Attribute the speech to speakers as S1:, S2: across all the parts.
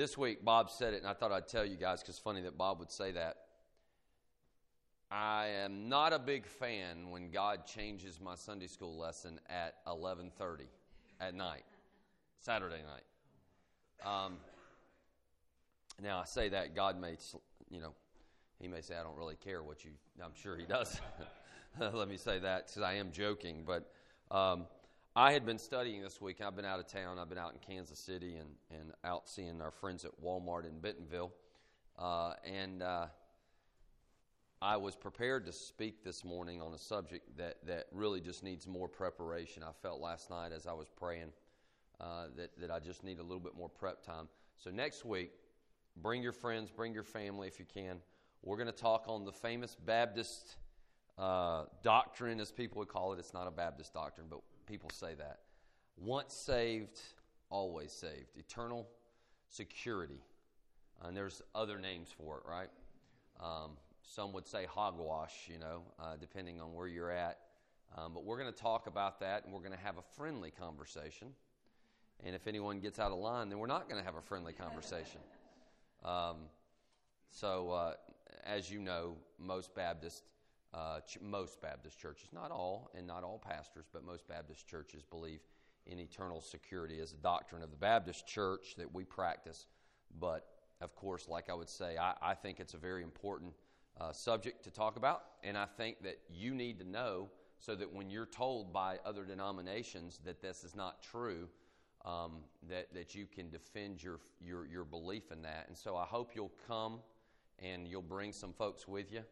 S1: This week, Bob said it, and I thought I'd tell you guys because it's funny that Bob would say that. I am not a big fan when God changes my Sunday school lesson at 11:30 at night, Saturday night. Um, now I say that God may, you know, He may say I don't really care what you. I'm sure He does. Let me say that because I am joking, but um, I had been studying this week. I've been out of town. I've been out in Kansas City and and out seeing our friends at Walmart in Bentonville, uh, and. Uh, I was prepared to speak this morning on a subject that, that really just needs more preparation. I felt last night as I was praying uh, that, that I just need a little bit more prep time. So, next week, bring your friends, bring your family if you can. We're going to talk on the famous Baptist uh, doctrine, as people would call it. It's not a Baptist doctrine, but people say that. Once saved, always saved. Eternal security. And there's other names for it, right? Um, some would say hogwash, you know, uh, depending on where you're at. Um, but we're going to talk about that and we're going to have a friendly conversation. And if anyone gets out of line, then we're not going to have a friendly conversation. Um, so, uh, as you know, most Baptist, uh, ch- most Baptist churches, not all, and not all pastors, but most Baptist churches believe in eternal security as a doctrine of the Baptist church that we practice. But of course, like I would say, I, I think it's a very important uh, subject to talk about, and I think that you need to know so that when you're told by other denominations that this is not true, um, that, that you can defend your, your, your belief in that. And so I hope you'll come and you'll bring some folks with you.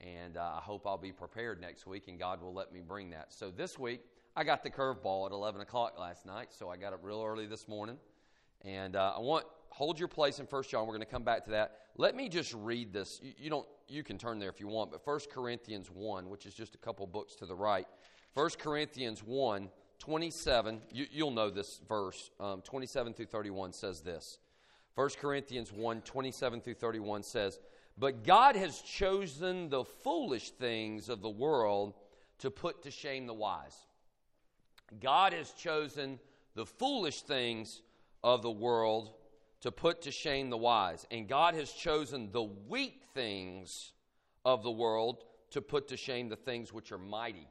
S1: And uh, I hope I'll be prepared next week, and God will let me bring that. So this week, I got the curveball at 11 o'clock last night, so I got up real early this morning. And uh, I want hold your place in First John. We're going to come back to that. Let me just read this. You, you, don't. You can turn there if you want, but First Corinthians one, which is just a couple books to the right. First Corinthians 1, 27. You, will know this verse. Um, 27 through 31 says this. First Corinthians 1, 27 through 31 says, But God has chosen the foolish things of the world to put to shame the wise. God has chosen the foolish things of the world to put to shame the wise. And God has chosen the weak things of the world to put to shame the things which are mighty.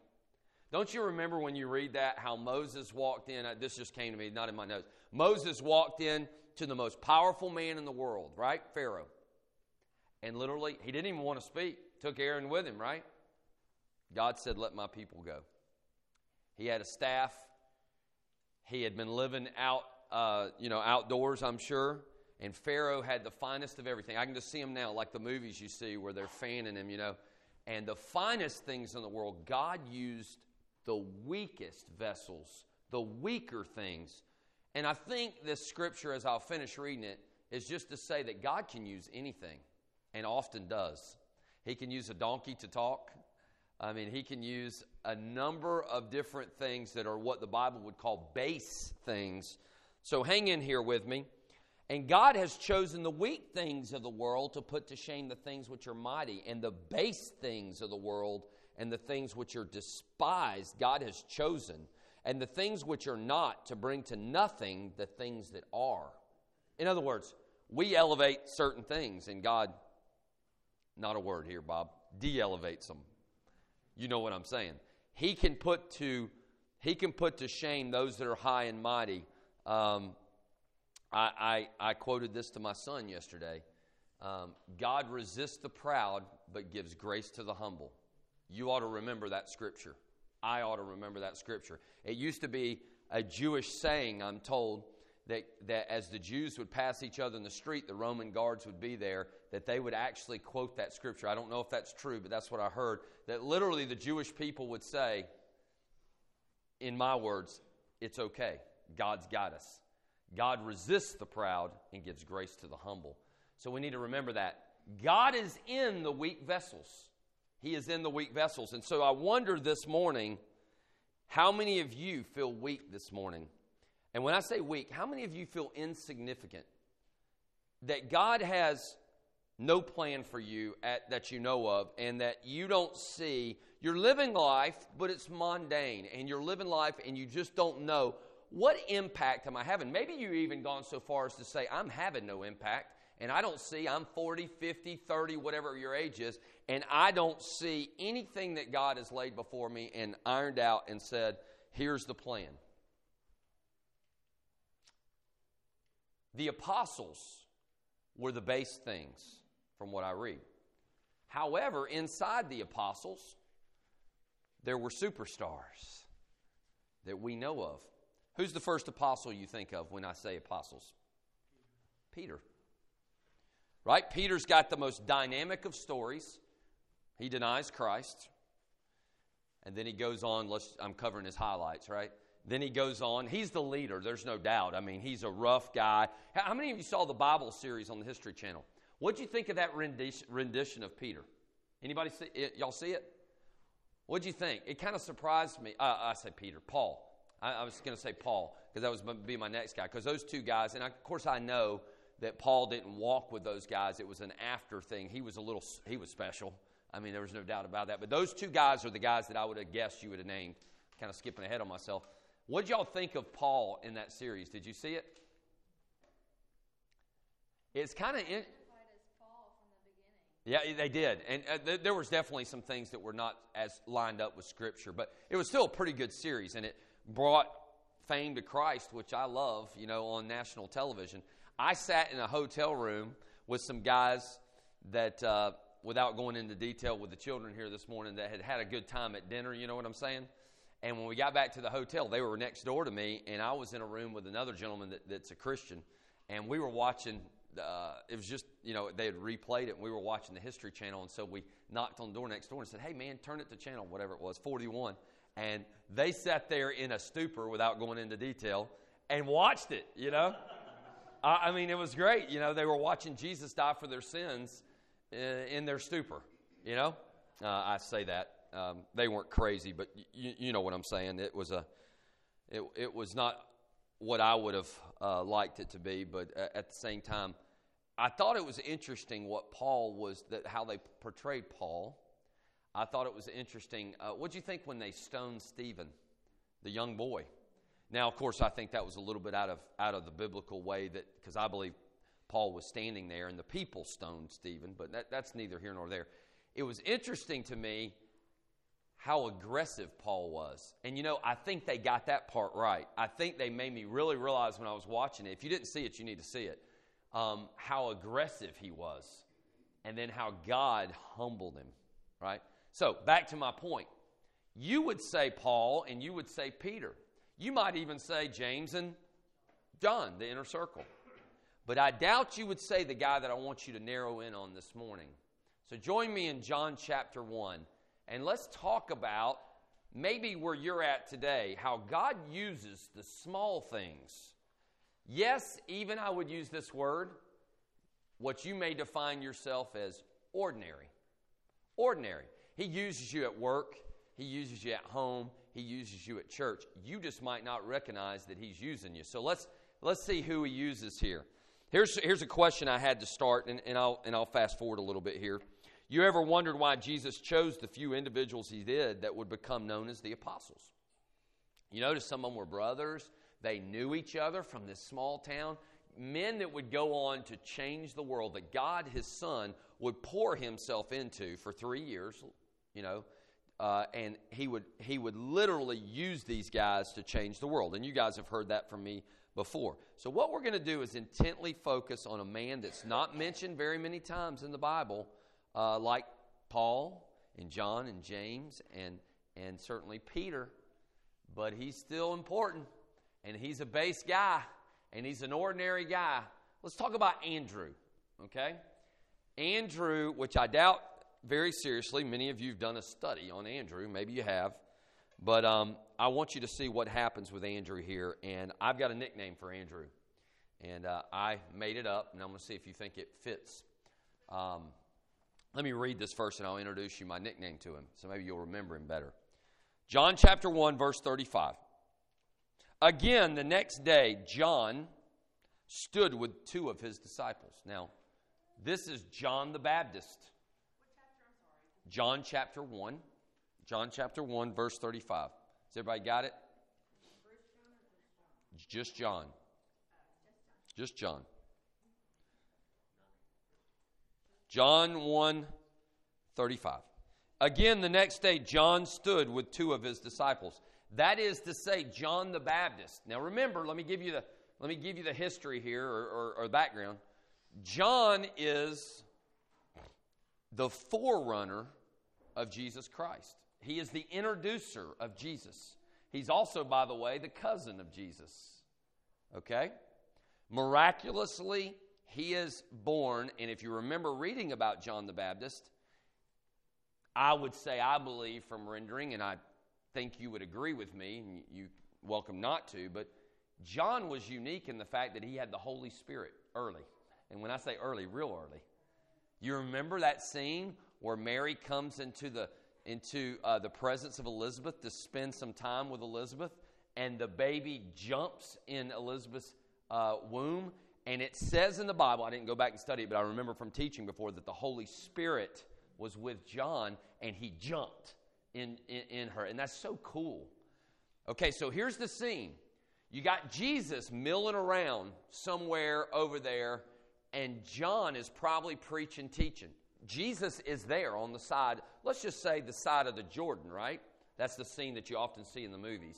S1: Don't you remember when you read that how Moses walked in? Uh, this just came to me, not in my notes. Moses walked in to the most powerful man in the world, right? Pharaoh. And literally, he didn't even want to speak. Took Aaron with him, right? God said, Let my people go. He had a staff. He had been living out uh, you know, outdoors, I'm sure. And Pharaoh had the finest of everything. I can just see him now, like the movies you see where they're fanning him, you know. And the finest things in the world, God used the weakest vessels, the weaker things. And I think this scripture, as I'll finish reading it, is just to say that God can use anything, and often does. He can use a donkey to talk. I mean, he can use a number of different things that are what the Bible would call base things so hang in here with me. And God has chosen the weak things of the world to put to shame the things which are mighty, and the base things of the world and the things which are despised, God has chosen, and the things which are not to bring to nothing the things that are. In other words, we elevate certain things, and God, not a word here, Bob, de elevates them. You know what I'm saying. He can put to he can put to shame those that are high and mighty um, I, I, I, quoted this to my son yesterday. Um, God resists the proud, but gives grace to the humble. You ought to remember that scripture. I ought to remember that scripture. It used to be a Jewish saying, I'm told, that, that as the Jews would pass each other in the street, the Roman guards would be there, that they would actually quote that scripture. I don't know if that's true, but that's what I heard. That literally the Jewish people would say, in my words, it's okay. God's got us. God resists the proud and gives grace to the humble. So we need to remember that. God is in the weak vessels. He is in the weak vessels. And so I wonder this morning how many of you feel weak this morning? And when I say weak, how many of you feel insignificant? That God has no plan for you at, that you know of, and that you don't see. You're living life, but it's mundane, and you're living life and you just don't know what impact am I having? Maybe you've even gone so far as to say, I'm having no impact, and I don't see, I'm 40, 50, 30, whatever your age is, and I don't see anything that God has laid before me and ironed out and said, here's the plan. The apostles were the base things from what I read. However, inside the apostles, there were superstars that we know of. Who's the first apostle you think of when I say apostles? Peter. Right? Peter's got the most dynamic of stories. He denies Christ. And then he goes on, let's I'm covering his highlights, right? Then he goes on. He's the leader, there's no doubt. I mean, he's a rough guy. How many of you saw the Bible series on the History Channel? What'd you think of that rendition of Peter? Anybody see it? Y'all see it? What'd you think? It kind of surprised me. Uh, I say Peter, Paul. I, I was going to say Paul because that was going to be my next guy. Because those two guys, and I, of course I know that Paul didn't walk with those guys. It was an after thing. He was a little, he was special. I mean, there was no doubt about that. But those two guys are the guys that I would have guessed you would have named. Kind of skipping ahead on myself. What did y'all think of Paul in that series? Did you see it? It's kind of. Yeah, they did. And uh, th- there was definitely some things that were not as lined up with Scripture, but it was still a pretty good series, and it brought fame to Christ, which I love, you know, on national television. I sat in a hotel room with some guys that, uh, without going into detail with the children here this morning, that had had a good time at dinner, you know what I'm saying? And when we got back to the hotel, they were next door to me, and I was in a room with another gentleman that, that's a Christian, and we were watching. Uh, it was just, you know, they had replayed it, and we were watching the History Channel, and so we knocked on the door next door and said, "Hey, man, turn it to channel whatever it was, 41." And they sat there in a stupor, without going into detail, and watched it. You know, I, I mean, it was great. You know, they were watching Jesus die for their sins in, uh, in their stupor. You know, uh, I say that um, they weren't crazy, but y- you know what I'm saying. It was a, it, it was not what I would have uh, liked it to be, but at the same time, I thought it was interesting what Paul was that how they portrayed Paul. I thought it was interesting. Uh, what do you think when they stoned Stephen, the young boy? Now, of course, I think that was a little bit out of out of the biblical way that because I believe Paul was standing there and the people stoned Stephen, but that, that's neither here nor there. It was interesting to me how aggressive Paul was. And you know, I think they got that part right. I think they made me really realize when I was watching it, if you didn't see it, you need to see it, um, how aggressive he was. And then how God humbled him, right? So, back to my point. You would say Paul and you would say Peter. You might even say James and John, the inner circle. But I doubt you would say the guy that I want you to narrow in on this morning. So, join me in John chapter 1 and let's talk about maybe where you're at today, how God uses the small things. Yes, even I would use this word, what you may define yourself as ordinary. Ordinary. He uses you at work, He uses you at home, He uses you at church. You just might not recognize that He's using you. So let's, let's see who He uses here. Here's, here's a question I had to start, and, and, I'll, and I'll fast forward a little bit here. You ever wondered why Jesus chose the few individuals he did that would become known as the apostles? You notice some of them were brothers. They knew each other from this small town. Men that would go on to change the world, that God, his son, would pour himself into for three years, you know, uh, and he would, he would literally use these guys to change the world. And you guys have heard that from me before. So, what we're going to do is intently focus on a man that's not mentioned very many times in the Bible uh, like Paul and John and James and, and certainly Peter, but he's still important and he's a base guy and he's an ordinary guy. Let's talk about Andrew, okay? Andrew, which I doubt very seriously, many of you have done a study on Andrew, maybe you have, but um, I want you to see what happens with Andrew here. And I've got a nickname for Andrew, and uh, I made it up, and I'm going to see if you think it fits. Um, let me read this first, and I'll introduce you my nickname to him so maybe you'll remember him better. John chapter 1, verse 35. Again, the next day, John stood with two of his disciples. Now, this is John the Baptist. John chapter 1. John chapter 1, verse 35. Has everybody got it? Just John. Just John. John 1 35. Again, the next day, John stood with two of his disciples. That is to say, John the Baptist. Now, remember, let me give you the, let me give you the history here or, or, or background. John is the forerunner of Jesus Christ, he is the introducer of Jesus. He's also, by the way, the cousin of Jesus. Okay? Miraculously, he is born, and if you remember reading about John the Baptist, I would say, I believe from rendering, and I think you would agree with me, and you welcome not to, but John was unique in the fact that he had the Holy Spirit early. And when I say early, real early. You remember that scene where Mary comes into the into uh, the presence of Elizabeth to spend some time with Elizabeth, and the baby jumps in Elizabeth's uh, womb. And it says in the Bible, I didn't go back and study it, but I remember from teaching before that the Holy Spirit was with John and he jumped in, in, in her. And that's so cool. Okay, so here's the scene. You got Jesus milling around somewhere over there, and John is probably preaching, teaching. Jesus is there on the side, let's just say the side of the Jordan, right? That's the scene that you often see in the movies.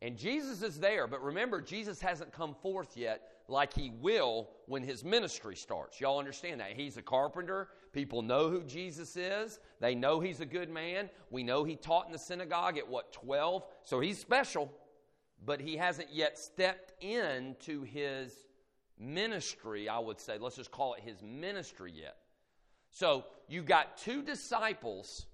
S1: And Jesus is there, but remember, Jesus hasn't come forth yet like he will when his ministry starts. Y'all understand that? He's a carpenter. People know who Jesus is. They know he's a good man. We know he taught in the synagogue at what, 12? So he's special, but he hasn't yet stepped into his ministry, I would say. Let's just call it his ministry yet. So you got two disciples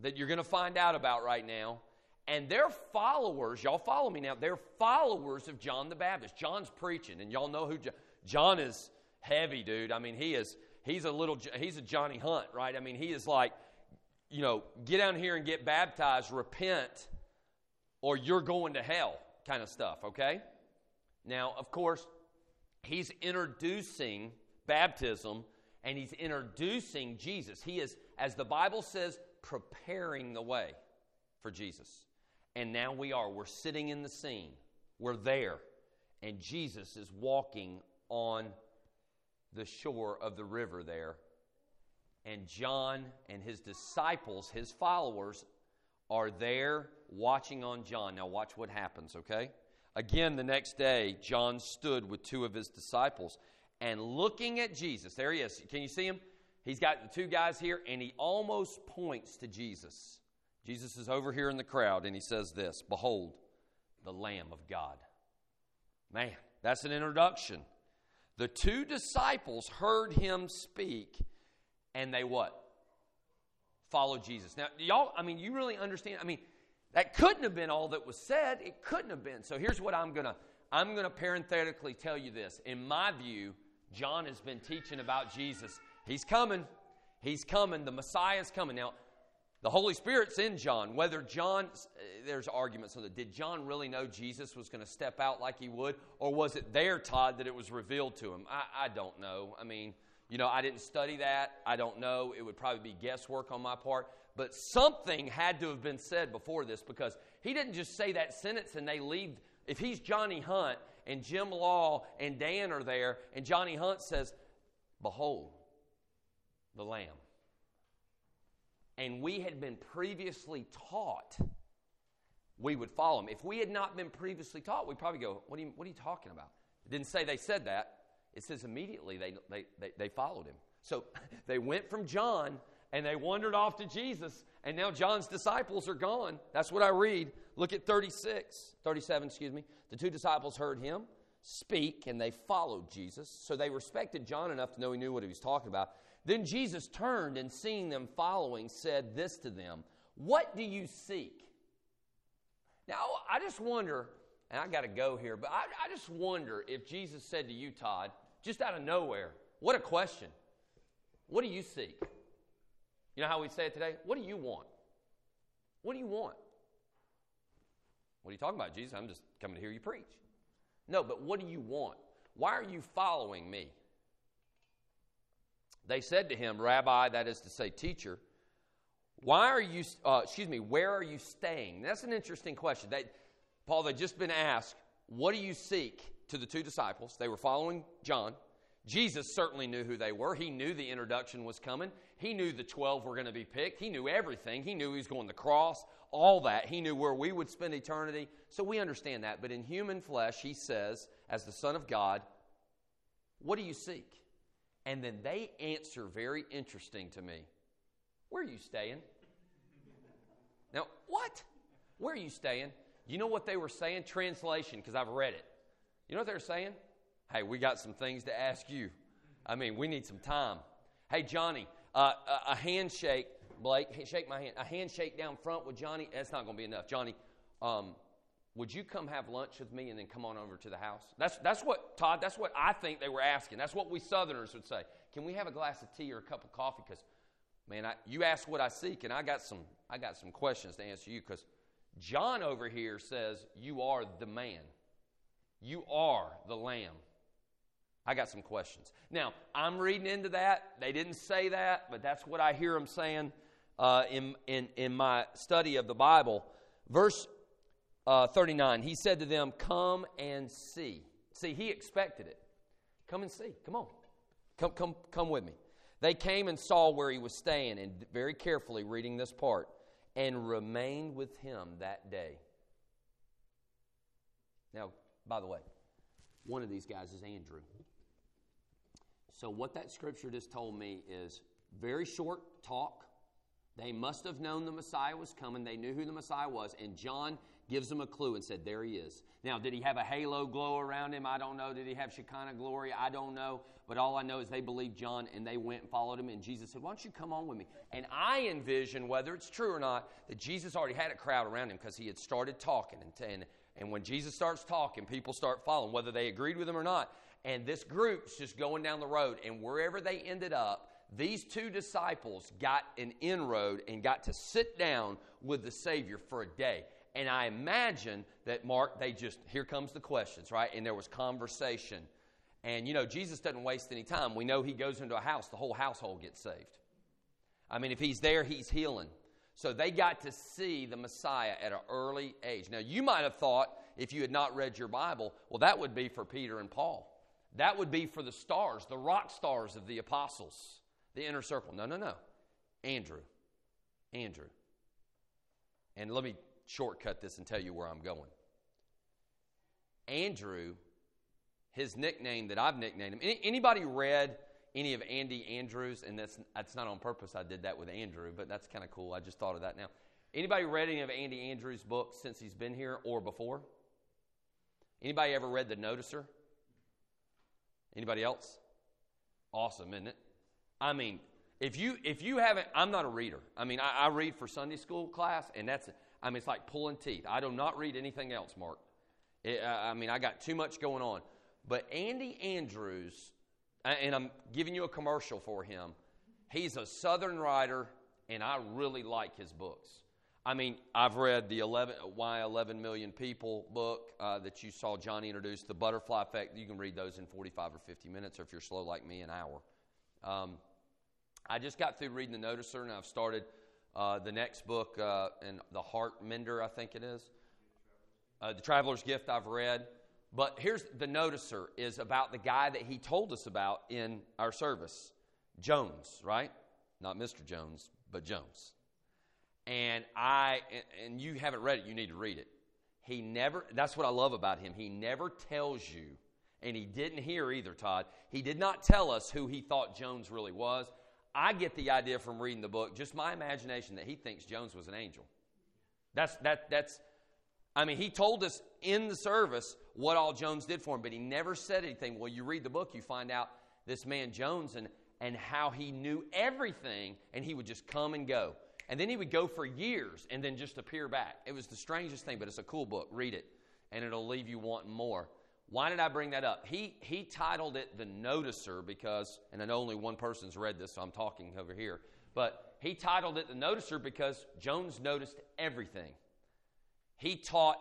S1: that you're going to find out about right now and they're followers. Y'all follow me now. They're followers of John the Baptist. John's preaching, and y'all know who John, John is. Heavy dude. I mean, he is. He's a little. He's a Johnny Hunt, right? I mean, he is like, you know, get down here and get baptized, repent, or you're going to hell, kind of stuff. Okay. Now, of course, he's introducing baptism, and he's introducing Jesus. He is, as the Bible says, preparing the way for Jesus. And now we are. We're sitting in the scene. We're there. And Jesus is walking on the shore of the river there. And John and his disciples, his followers, are there watching on John. Now, watch what happens, okay? Again, the next day, John stood with two of his disciples and looking at Jesus. There he is. Can you see him? He's got the two guys here, and he almost points to Jesus. Jesus is over here in the crowd and he says this Behold, the Lamb of God. Man, that's an introduction. The two disciples heard him speak and they what? Follow Jesus. Now, y'all, I mean, you really understand? I mean, that couldn't have been all that was said. It couldn't have been. So here's what I'm going to I'm going to parenthetically tell you this. In my view, John has been teaching about Jesus. He's coming. He's coming. The Messiah's coming. Now, the Holy Spirit's in John. Whether John, uh, there's arguments on that. Did John really know Jesus was going to step out like he would? Or was it there, Todd, that it was revealed to him? I, I don't know. I mean, you know, I didn't study that. I don't know. It would probably be guesswork on my part. But something had to have been said before this because he didn't just say that sentence and they leave. If he's Johnny Hunt and Jim Law and Dan are there, and Johnny Hunt says, Behold, the Lamb and we had been previously taught, we would follow him. If we had not been previously taught, we'd probably go, What are you, what are you talking about? It didn't say they said that. It says immediately they, they, they, they followed him. So they went from John and they wandered off to Jesus, and now John's disciples are gone. That's what I read. Look at 36, 37, excuse me. The two disciples heard him speak, and they followed Jesus. So they respected John enough to know he knew what he was talking about. Then Jesus turned and seeing them following, said this to them What do you seek? Now, I just wonder, and I got to go here, but I, I, just wonder if Jesus said to you, Todd, just out of nowhere, what a question. What do you seek? You know how we say it today? What do you want? What do you want? What are you talking about, Jesus? I'm just coming to hear you preach. No, but what do you want? Why are you following me? They said to him, Rabbi, that is to say, teacher, why are you, uh, excuse me, where are you staying? That's an interesting question. They, Paul, they'd just been asked, What do you seek to the two disciples? They were following John. Jesus certainly knew who they were. He knew the introduction was coming. He knew the 12 were going to be picked. He knew everything. He knew he was going to cross, all that. He knew where we would spend eternity. So we understand that. But in human flesh, he says, as the Son of God, What do you seek? And then they answer very interesting to me. Where are you staying? Now, what? Where are you staying? You know what they were saying? Translation, because I've read it. You know what they were saying? Hey, we got some things to ask you. I mean, we need some time. Hey, Johnny, uh, a, a handshake, Blake, shake my hand. A handshake down front with Johnny, that's not going to be enough. Johnny, um, would you come have lunch with me and then come on over to the house? That's, that's what, Todd, that's what I think they were asking. That's what we Southerners would say. Can we have a glass of tea or a cup of coffee? Because, man, I, you ask what I seek, and I got some, I got some questions to answer you because John over here says, You are the man, you are the lamb. I got some questions. Now, I'm reading into that. They didn't say that, but that's what I hear them saying uh, in, in, in my study of the Bible. Verse uh, 39, he said to them, Come and see. See, he expected it. Come and see. Come on. Come, come, come with me. They came and saw where he was staying, and very carefully reading this part, and remained with him that day. Now, by the way, one of these guys is Andrew. So, what that scripture just told me is very short talk. They must have known the Messiah was coming. They knew who the Messiah was. And John gives them a clue and said, There he is. Now, did he have a halo glow around him? I don't know. Did he have Shekinah glory? I don't know. But all I know is they believed John and they went and followed him. And Jesus said, Why don't you come on with me? And I envision, whether it's true or not, that Jesus already had a crowd around him because he had started talking. And, and, and when Jesus starts talking, people start following, whether they agreed with him or not. And this group's just going down the road. And wherever they ended up, these two disciples got an inroad and got to sit down with the Savior for a day. And I imagine that, Mark, they just, here comes the questions, right? And there was conversation. And, you know, Jesus doesn't waste any time. We know he goes into a house, the whole household gets saved. I mean, if he's there, he's healing. So they got to see the Messiah at an early age. Now, you might have thought, if you had not read your Bible, well, that would be for Peter and Paul. That would be for the stars, the rock stars of the apostles, the inner circle. No, no, no. Andrew. Andrew. And let me shortcut this and tell you where I'm going. Andrew, his nickname that I've nicknamed him. Any, anybody read any of Andy Andrews? And that's that's not on purpose. I did that with Andrew, but that's kind of cool. I just thought of that now. Anybody read any of Andy Andrews' books since he's been here or before? Anybody ever read The Noticer? Anybody else? Awesome, isn't it? I mean, if you if you haven't, I'm not a reader. I mean, I, I read for Sunday school class, and that's I mean, it's like pulling teeth. I do not read anything else, Mark. It, I mean, I got too much going on. But Andy Andrews, and I'm giving you a commercial for him. He's a Southern writer, and I really like his books. I mean, I've read the 11, Why 11 Million People book uh, that you saw Johnny introduce, The Butterfly Effect. You can read those in 45 or 50 minutes, or if you're slow like me, an hour. Um, I just got through reading The Noticer, and I've started uh, the next book, uh, and The Heart Mender, I think it is. Uh, the Traveler's Gift, I've read. But here's the noticer is about the guy that he told us about in our service, Jones, right? Not Mr. Jones, but Jones. And I and you haven't read it, you need to read it. He never that's what I love about him. He never tells you, and he didn't hear either, Todd. He did not tell us who he thought Jones really was. I get the idea from reading the book, just my imagination, that he thinks Jones was an angel. That's, that, that's, I mean, he told us in the service what all Jones did for him, but he never said anything. Well, you read the book, you find out this man Jones and, and how he knew everything, and he would just come and go. And then he would go for years and then just appear back. It was the strangest thing, but it's a cool book. Read it, and it'll leave you wanting more. Why did I bring that up? He, he titled it The Noticer because, and I know only one person's read this, so I'm talking over here, but he titled it The Noticer because Jones noticed everything. He taught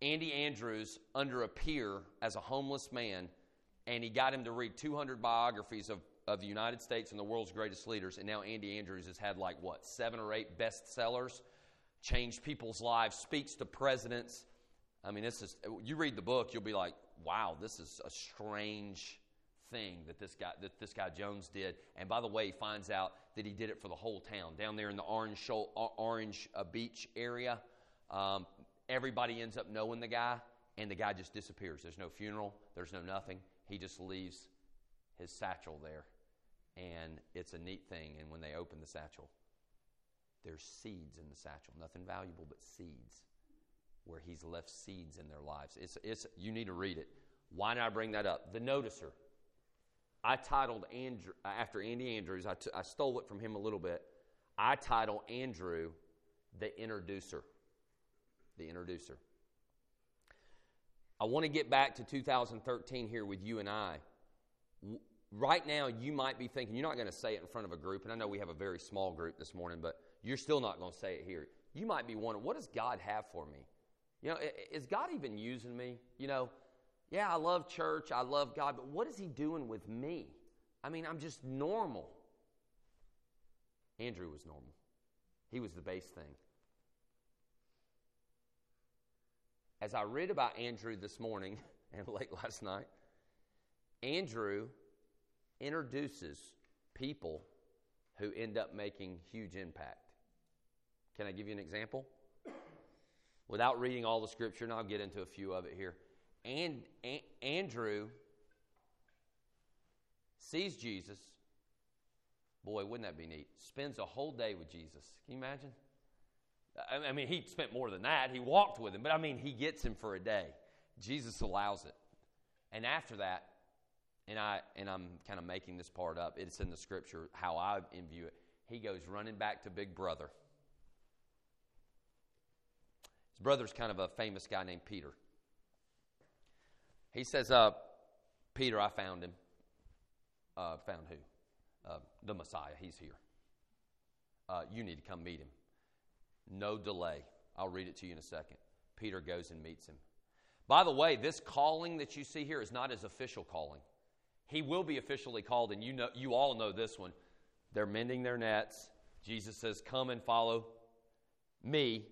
S1: Andy Andrews under a pier as a homeless man, and he got him to read 200 biographies of, of the United States and the world's greatest leaders. And now Andy Andrews has had like, what, seven or eight bestsellers, changed people's lives, speaks to presidents I mean, this is you read the book, you'll be like, wow, this is a strange thing that this guy that this guy Jones did. And by the way, he finds out that he did it for the whole town down there in the Orange Shoal, Orange uh, Beach area. Um, everybody ends up knowing the guy, and the guy just disappears. There's no funeral. There's no nothing. He just leaves his satchel there, and it's a neat thing. And when they open the satchel, there's seeds in the satchel. Nothing valuable but seeds, where he's left seeds in their lives. It's, it's, you need to read it. Why did I bring that up? The Noticer. I titled Andrew, after Andy Andrews, I, t- I stole it from him a little bit. I titled Andrew the Introducer. The Introducer. I want to get back to 2013 here with you and I. Right now, you might be thinking, you're not going to say it in front of a group, and I know we have a very small group this morning, but you're still not going to say it here. You might be wondering, what does God have for me? You know, is God even using me? You know, yeah, I love church, I love God, but what is He doing with me? I mean, I'm just normal. Andrew was normal, he was the base thing. As I read about Andrew this morning and late last night, Andrew introduces people who end up making huge impact. Can I give you an example? Without reading all the scripture, and I'll get into a few of it here. And, and Andrew sees Jesus. Boy, wouldn't that be neat? Spends a whole day with Jesus. Can you imagine? I mean, he spent more than that. He walked with him, but I mean, he gets him for a day. Jesus allows it. And after that, and I and I'm kind of making this part up. It's in the scripture how I view it. He goes running back to Big Brother. His brother's kind of a famous guy named Peter. He says, uh, Peter, I found him. Uh, found who? Uh, the Messiah. He's here. Uh, you need to come meet him. No delay. I'll read it to you in a second. Peter goes and meets him. By the way, this calling that you see here is not his official calling. He will be officially called, and you know you all know this one. They're mending their nets. Jesus says, Come and follow me.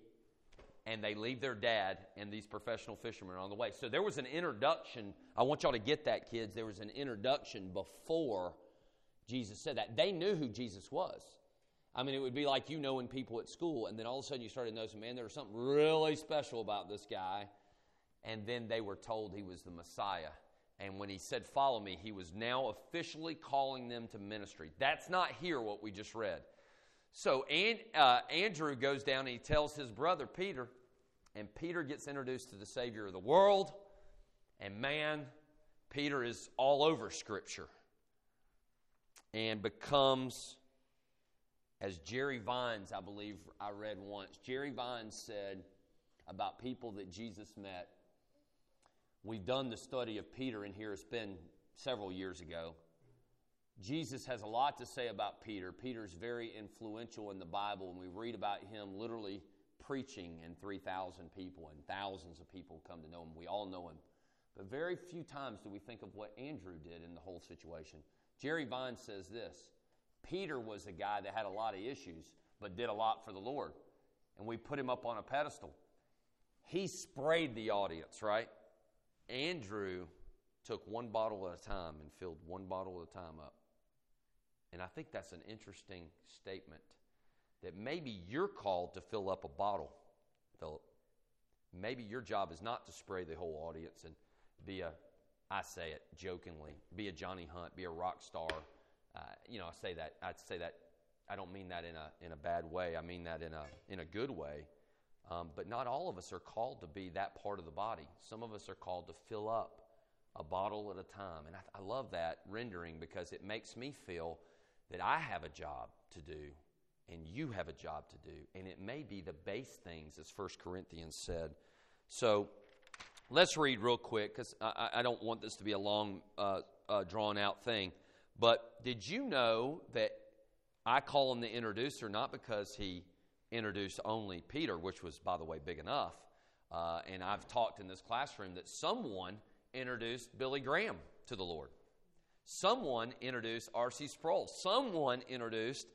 S1: And they leave their dad and these professional fishermen on the way. So there was an introduction. I want y'all to get that, kids. There was an introduction before Jesus said that. They knew who Jesus was. I mean, it would be like you knowing people at school, and then all of a sudden you started noticing, man, there was something really special about this guy. And then they were told he was the Messiah. And when he said, Follow me, he was now officially calling them to ministry. That's not here what we just read. So and, uh, Andrew goes down and he tells his brother Peter, and Peter gets introduced to the Savior of the world. And man, Peter is all over Scripture and becomes, as Jerry Vines, I believe I read once, Jerry Vines said about people that Jesus met We've done the study of Peter in here, it's been several years ago. Jesus has a lot to say about Peter. Peter's very influential in the Bible, and we read about him literally preaching, and 3,000 people and thousands of people come to know him. We all know him. But very few times do we think of what Andrew did in the whole situation. Jerry Vine says this Peter was a guy that had a lot of issues, but did a lot for the Lord. And we put him up on a pedestal. He sprayed the audience, right? Andrew took one bottle at a time and filled one bottle at a time up. And I think that's an interesting statement that maybe you're called to fill up a bottle, Philip. Maybe your job is not to spray the whole audience and be a, I say it jokingly, be a Johnny Hunt, be a rock star. Uh, you know, I say that, I say that, I don't mean that in a, in a bad way. I mean that in a, in a good way. Um, but not all of us are called to be that part of the body. Some of us are called to fill up a bottle at a time. And I, I love that rendering because it makes me feel that I have a job to do and you have a job to do. And it may be the base things, as 1 Corinthians said. So let's read real quick because I, I, don't want this to be a long, uh, uh, drawn out thing. But did you know that I call him the introducer not because he introduced only Peter, which was, by the way, big enough. Uh, and I've talked in this classroom that someone introduced Billy Graham to the Lord. Someone introduced R.C. Sproul. Someone introduced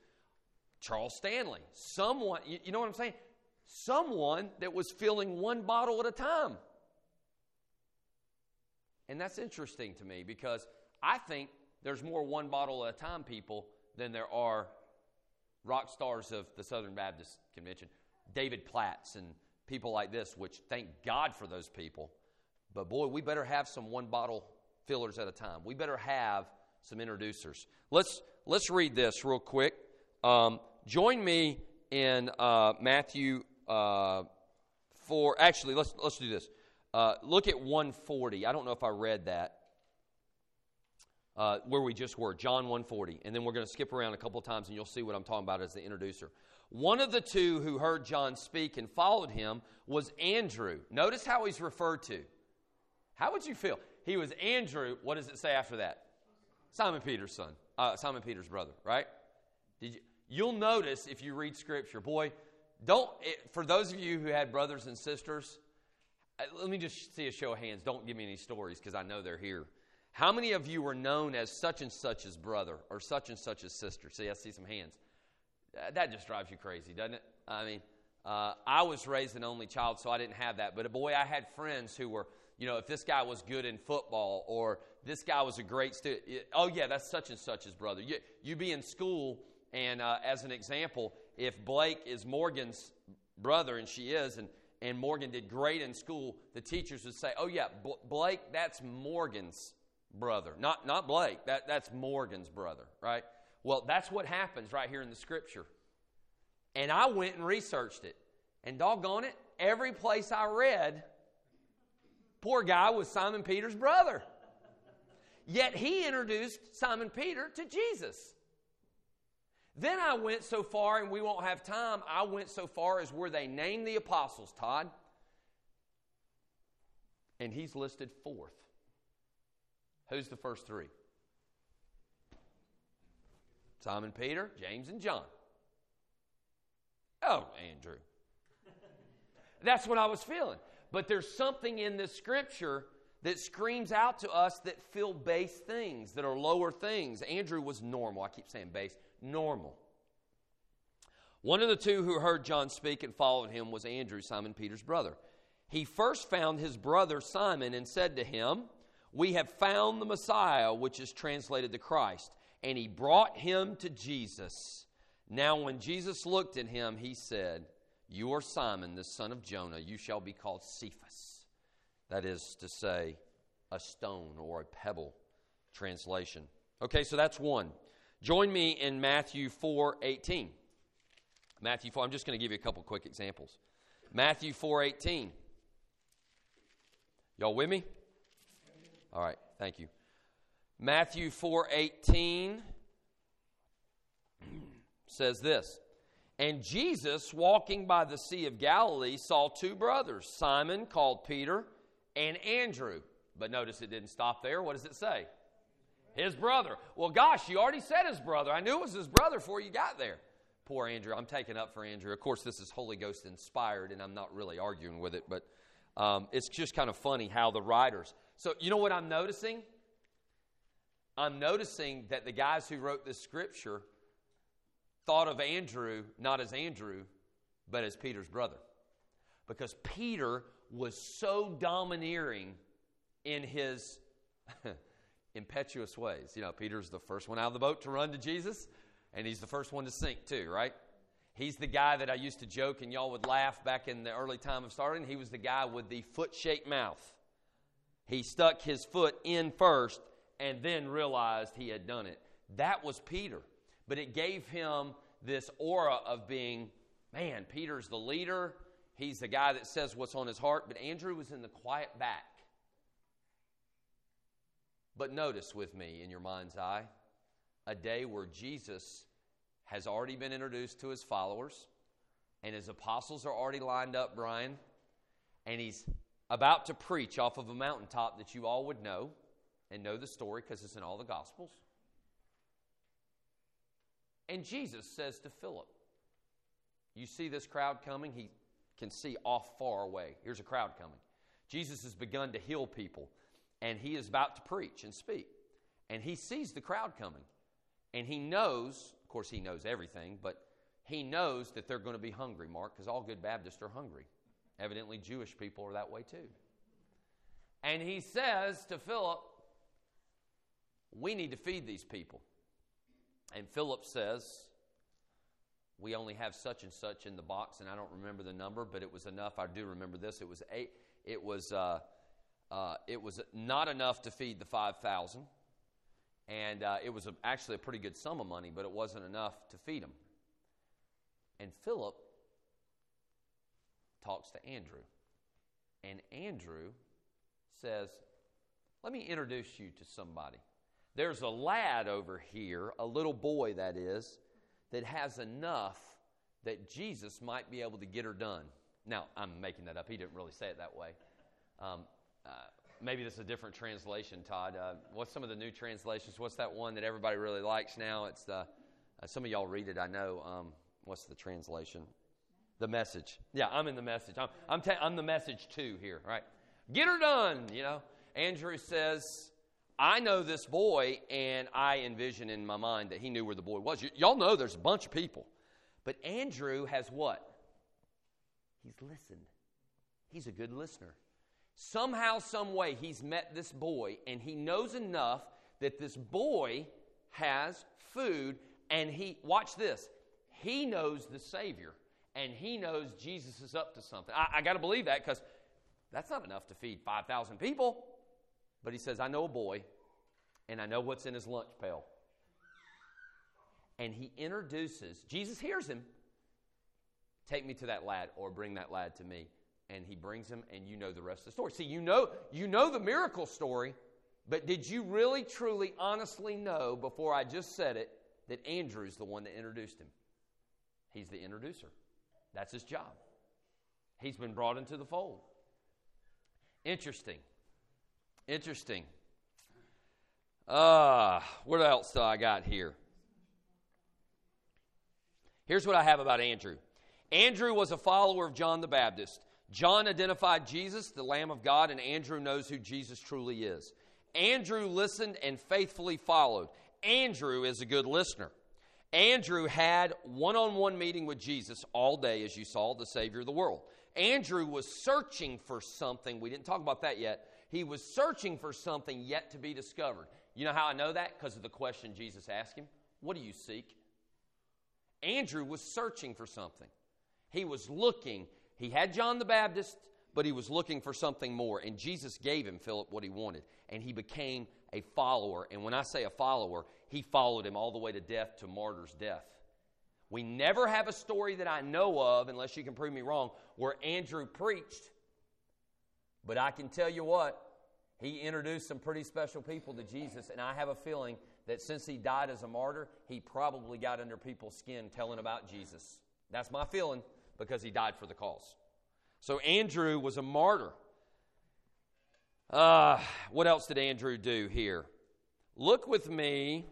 S1: Charles Stanley. Someone, you, you know what I'm saying? Someone that was filling one bottle at a time. And that's interesting to me because I think there's more one bottle at a time people than there are rock stars of the Southern Baptist Convention, David Platts and people like this, which thank God for those people. But boy, we better have some one bottle fillers at a time. We better have some introducers. Let's let's read this real quick. Um, join me in uh, Matthew uh, four. Actually, let's let's do this. Uh, look at 140. I don't know if I read that. Uh, where we just were, John 140. And then we're going to skip around a couple times and you'll see what I'm talking about as the introducer. One of the two who heard John speak and followed him was Andrew. Notice how he's referred to. How would you feel? He was Andrew. What does it say after that? Simon Peter's son, uh, Simon Peter's brother, right? Did you, you'll notice if you read Scripture, boy, don't. It, for those of you who had brothers and sisters, uh, let me just see a show of hands. Don't give me any stories because I know they're here. How many of you were known as such and such as brother or such and such as sister? See, I see some hands. That just drives you crazy, doesn't it? I mean, uh, I was raised an only child, so I didn't have that. But a boy, I had friends who were, you know, if this guy was good in football or this guy was a great student, oh, yeah, that's such and such as brother. You, you be in school, and uh, as an example, if Blake is Morgan's brother, and she is, and, and Morgan did great in school, the teachers would say, oh, yeah, B- Blake, that's Morgan's brother. Not, not Blake, that, that's Morgan's brother, right? Well, that's what happens right here in the scripture. And I went and researched it. And doggone it, every place I read, poor guy was Simon Peter's brother. Yet he introduced Simon Peter to Jesus. Then I went so far, and we won't have time, I went so far as where they named the apostles, Todd. And he's listed fourth. Who's the first three? Simon Peter, James, and John. Oh, Andrew. That's what I was feeling. But there's something in this scripture that screams out to us that feel base things, that are lower things. Andrew was normal. I keep saying base, normal. One of the two who heard John speak and followed him was Andrew, Simon Peter's brother. He first found his brother Simon and said to him, We have found the Messiah, which is translated the Christ. And he brought him to Jesus. Now, when Jesus looked at him, he said, You are Simon, the son of Jonah. You shall be called Cephas. That is to say, a stone or a pebble translation. Okay, so that's one. Join me in Matthew 4 18. Matthew 4, I'm just going to give you a couple quick examples. Matthew 4 18. Y'all with me? All right, thank you. Matthew 4 18 says this And Jesus, walking by the Sea of Galilee, saw two brothers, Simon, called Peter, and Andrew. But notice it didn't stop there. What does it say? His brother. Well, gosh, you already said his brother. I knew it was his brother before you got there. Poor Andrew. I'm taking up for Andrew. Of course, this is Holy Ghost inspired, and I'm not really arguing with it, but um, it's just kind of funny how the writers. So, you know what I'm noticing? I'm noticing that the guys who wrote this scripture thought of Andrew not as Andrew, but as Peter's brother. Because Peter was so domineering in his impetuous ways. You know, Peter's the first one out of the boat to run to Jesus, and he's the first one to sink, too, right? He's the guy that I used to joke and y'all would laugh back in the early time of starting. He was the guy with the foot shaped mouth. He stuck his foot in first and then realized he had done it. That was Peter. But it gave him this aura of being, man, Peter's the leader. He's the guy that says what's on his heart. But Andrew was in the quiet back. But notice with me in your mind's eye a day where Jesus has already been introduced to his followers, and his apostles are already lined up, Brian, and he's about to preach off of a mountaintop that you all would know and know the story because it's in all the Gospels. And Jesus says to Philip, You see this crowd coming? He can see off far away. Here's a crowd coming. Jesus has begun to heal people, and he is about to preach and speak. And he sees the crowd coming. And he knows, of course, he knows everything, but he knows that they're going to be hungry, Mark, because all good Baptists are hungry. Evidently, Jewish people are that way too. And he says to Philip, We need to feed these people. And Philip says, We only have such and such in the box, and I don't remember the number, but it was enough. I do remember this. It was eight. It was, uh, uh, it was not enough to feed the 5,000. And uh, it was a, actually a pretty good sum of money, but it wasn't enough to feed them. And Philip talks to Andrew. And Andrew says, Let me introduce you to somebody. There's a lad over here, a little boy that is, that has enough that Jesus might be able to get her done. Now, I'm making that up. He didn't really say it that way. Um, uh, maybe this is a different translation, Todd. Uh, what's some of the new translations? What's that one that everybody really likes now? It's the, uh, some of y'all read it, I know. Um, what's the translation? The message. Yeah, I'm in the message. I'm, I'm, ta- I'm the message too here, right? Get her done, you know. Andrew says, I know this boy, and I envision in my mind that he knew where the boy was. Y- y'all know there's a bunch of people. But Andrew has what? He's listened. He's a good listener. Somehow, some way, he's met this boy, and he knows enough that this boy has food, and he, watch this, he knows the Savior, and he knows Jesus is up to something. I, I got to believe that because that's not enough to feed 5,000 people. But he says, I know a boy, and I know what's in his lunch pail. And he introduces, Jesus hears him, take me to that lad, or bring that lad to me. And he brings him, and you know the rest of the story. See, you know, you know the miracle story, but did you really, truly, honestly know before I just said it that Andrew's the one that introduced him? He's the introducer. That's his job. He's been brought into the fold. Interesting. Interesting. Uh, what else do I got here? Here's what I have about Andrew. Andrew was a follower of John the Baptist. John identified Jesus, the Lamb of God, and Andrew knows who Jesus truly is. Andrew listened and faithfully followed. Andrew is a good listener. Andrew had one on one meeting with Jesus all day, as you saw, the Savior of the world. Andrew was searching for something. We didn't talk about that yet. He was searching for something yet to be discovered. You know how I know that? Because of the question Jesus asked him What do you seek? Andrew was searching for something. He was looking. He had John the Baptist, but he was looking for something more. And Jesus gave him, Philip, what he wanted. And he became a follower. And when I say a follower, he followed him all the way to death, to martyr's death. We never have a story that I know of, unless you can prove me wrong, where Andrew preached. But I can tell you what, he introduced some pretty special people to Jesus, and I have a feeling that since he died as a martyr, he probably got under people's skin telling about Jesus. That's my feeling because he died for the cause. So Andrew was a martyr. Uh, what else did Andrew do here? Look with me.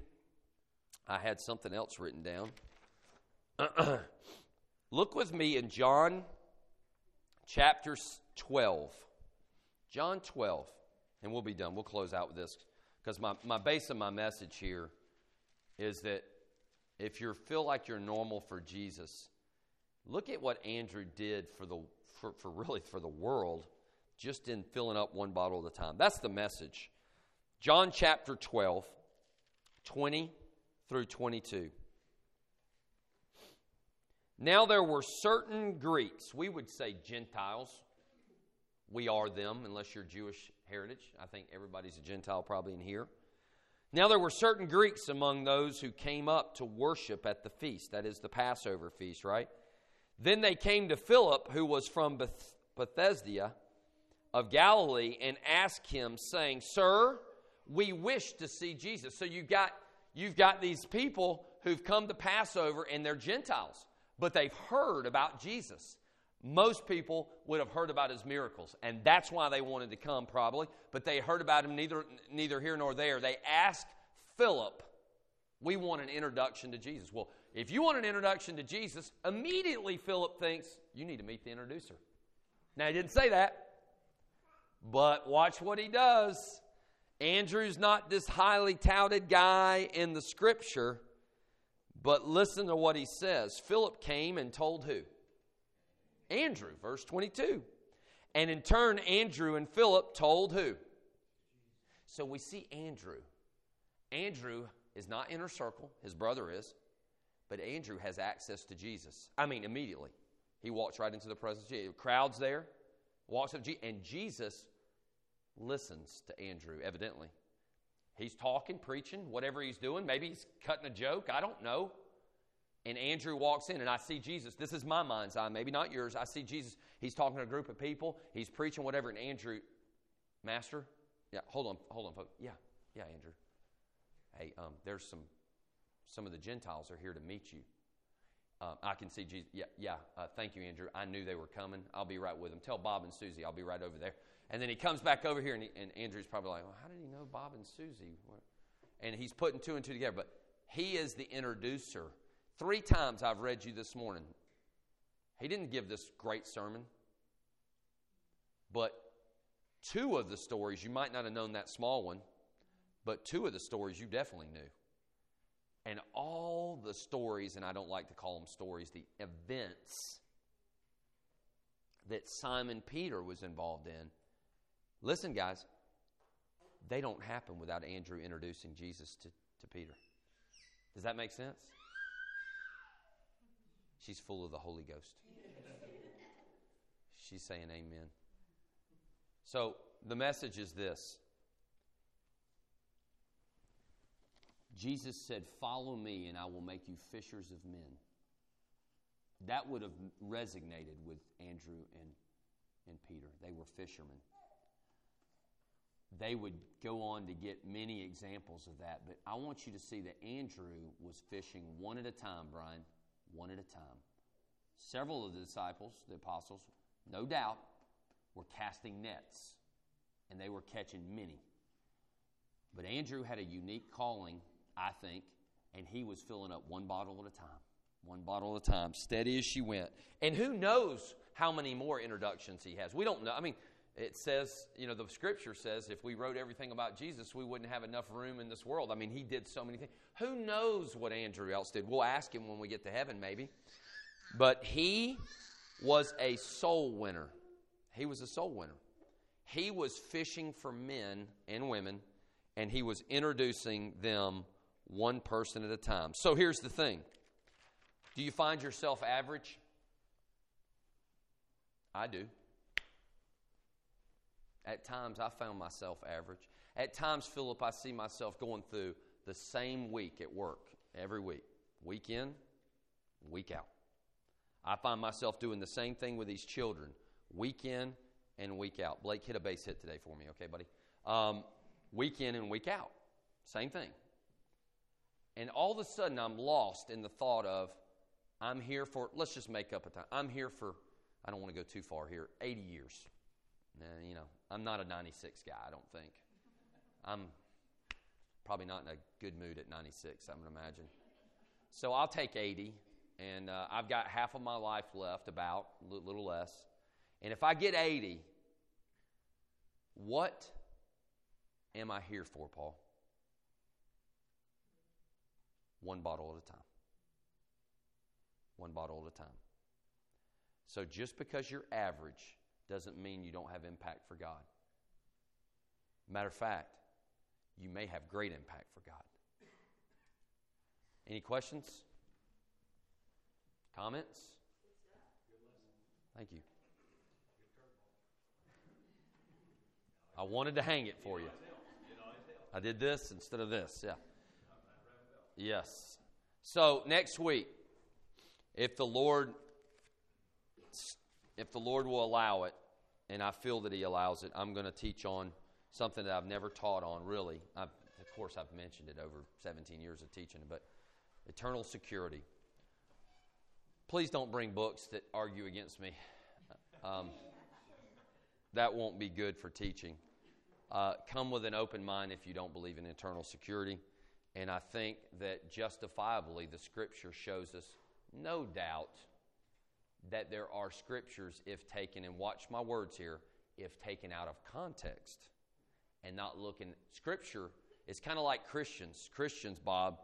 S1: I had something else written down. Look with me in John chapter 12. John 12. And we'll be done. We'll close out with this because my, my base of my message here is that if you feel like you're normal for Jesus, look at what Andrew did for the for, for really for the world just in filling up one bottle at a time. That's the message. John chapter 12, 20 through 22. Now there were certain Greeks, we would say Gentiles. We are them, unless you're Jewish heritage. I think everybody's a Gentile probably in here. Now there were certain Greeks among those who came up to worship at the feast, that is the Passover feast, right? Then they came to Philip, who was from Beth- Bethesda of Galilee, and asked him, saying, Sir, we wish to see Jesus. So you've got, you've got these people who've come to Passover, and they're Gentiles, but they've heard about Jesus. Most people would have heard about his miracles, and that's why they wanted to come, probably. But they heard about him neither, neither here nor there. They asked Philip, We want an introduction to Jesus. Well, if you want an introduction to Jesus, immediately Philip thinks, You need to meet the introducer. Now, he didn't say that, but watch what he does. Andrew's not this highly touted guy in the scripture, but listen to what he says. Philip came and told who? Andrew, verse 22. And in turn, Andrew and Philip told who? So we see Andrew. Andrew is not inner circle, his brother is, but Andrew has access to Jesus. I mean, immediately. He walks right into the presence of Jesus. Crowds there, walks up, and Jesus listens to Andrew, evidently. He's talking, preaching, whatever he's doing. Maybe he's cutting a joke. I don't know. And Andrew walks in, and I see Jesus. This is my mind's eye, maybe not yours. I see Jesus. He's talking to a group of people. He's preaching whatever. And Andrew, Master, yeah, hold on, hold on, folks. Yeah, yeah, Andrew. Hey, um, there's some, some of the Gentiles are here to meet you. Um, I can see Jesus. Yeah, yeah. Uh, thank you, Andrew. I knew they were coming. I'll be right with them. Tell Bob and Susie I'll be right over there. And then he comes back over here, and, he, and Andrew's probably like, well, how did he know Bob and Susie? And he's putting two and two together. But he is the introducer. Three times I've read you this morning. He didn't give this great sermon, but two of the stories, you might not have known that small one, but two of the stories you definitely knew. And all the stories, and I don't like to call them stories, the events that Simon Peter was involved in Listen, guys, they don't happen without Andrew introducing Jesus to, to Peter. Does that make sense? She's full of the Holy Ghost. She's saying amen. So the message is this Jesus said, Follow me, and I will make you fishers of men. That would have resonated with Andrew and, and Peter. They were fishermen they would go on to get many examples of that. But I want you to see that Andrew was fishing one at a time, Brian, one at a time. Several of the disciples, the apostles, no doubt, were casting nets, and they were catching many. But Andrew had a unique calling, I think, and he was filling up one bottle at a time. One bottle at a time, steady as she went. And who knows how many more introductions he has? We don't know. I mean, it says, you know, the scripture says if we wrote everything about Jesus, we wouldn't have enough room in this world. I mean, he did so many things. Who knows what Andrew else did? We'll ask him when we get to heaven, maybe. But he was a soul winner. He was a soul winner. He was fishing for men and women, and he was introducing them one person at a time. So here's the thing Do you find yourself average? I do. At times, I found myself average. At times, Philip, I see myself going through the same week at work every week, week in, week out. I find myself doing the same thing with these children, week in and week out. Blake, hit a base hit today for me, okay, buddy? Um, week in and week out. Same thing. And all of a sudden, I'm lost in the thought of, I'm here for, let's just make up a time. I'm here for, I don't want to go too far here, 80 years. And, you know, I'm not a 96 guy, I don't think. I'm probably not in a good mood at 96, I'm going to imagine. So I'll take 80, and uh, I've got half of my life left, about a little less. And if I get 80, what am I here for, Paul? One bottle at a time. One bottle at a time. So just because you're average doesn't mean you don't have impact for God. Matter of fact, you may have great impact for God. Any questions? Comments? Thank you. I wanted to hang it for you. I did this instead of this. Yeah. Yes. So next week, if the Lord if the Lord will allow it, and I feel that He allows it, I'm going to teach on something that I've never taught on, really. I've, of course, I've mentioned it over 17 years of teaching, but eternal security. Please don't bring books that argue against me. Um, that won't be good for teaching. Uh, come with an open mind if you don't believe in eternal security. And I think that justifiably the scripture shows us, no doubt, that there are scriptures, if taken, and watch my words here, if taken out of context and not looking, scripture is kind of like Christians. Christians, Bob,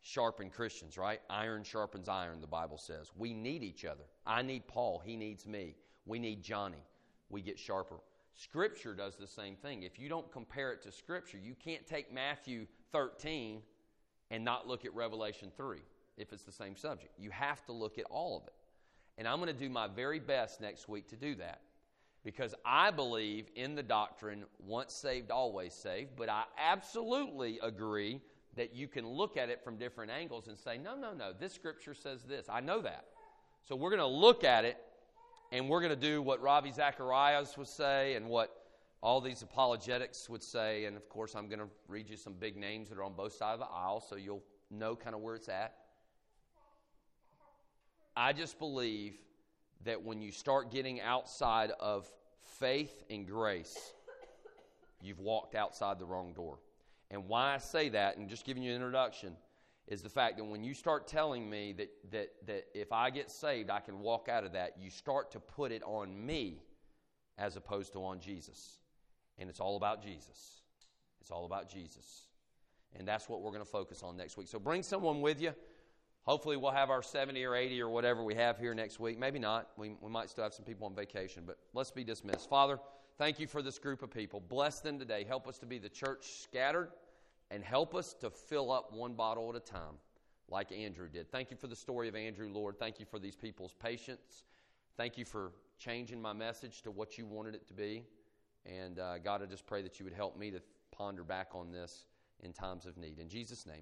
S1: sharpen Christians, right? Iron sharpens iron, the Bible says. We need each other. I need Paul, he needs me. We need Johnny. we get sharper. Scripture does the same thing. If you don't compare it to Scripture, you can't take Matthew 13 and not look at Revelation 3 if it's the same subject. You have to look at all of it. And I'm going to do my very best next week to do that because I believe in the doctrine once saved, always saved, but I absolutely agree that you can look at it from different angles and say, no, no, no, this scripture says this. I know that. So we're going to look at it and we're going to do what Ravi Zacharias would say and what all these apologetics would say. And of course, I'm going to read you some big names that are on both sides of the aisle so you'll know kind of where it's at. I just believe that when you start getting outside of faith and grace, you've walked outside the wrong door. And why I say that, and just giving you an introduction, is the fact that when you start telling me that, that, that if I get saved, I can walk out of that, you start to put it on me as opposed to on Jesus. And it's all about Jesus. It's all about Jesus. And that's what we're going to focus on next week. So bring someone with you. Hopefully, we'll have our 70 or 80 or whatever we have here next week. Maybe not. We, we might still have some people on vacation, but let's be dismissed. Father, thank you for this group of people. Bless them today. Help us to be the church scattered and help us to fill up one bottle at a time like Andrew did. Thank you for the story of Andrew, Lord. Thank you for these people's patience. Thank you for changing my message to what you wanted it to be. And uh, God, I just pray that you would help me to ponder back on this in times of need. In Jesus' name.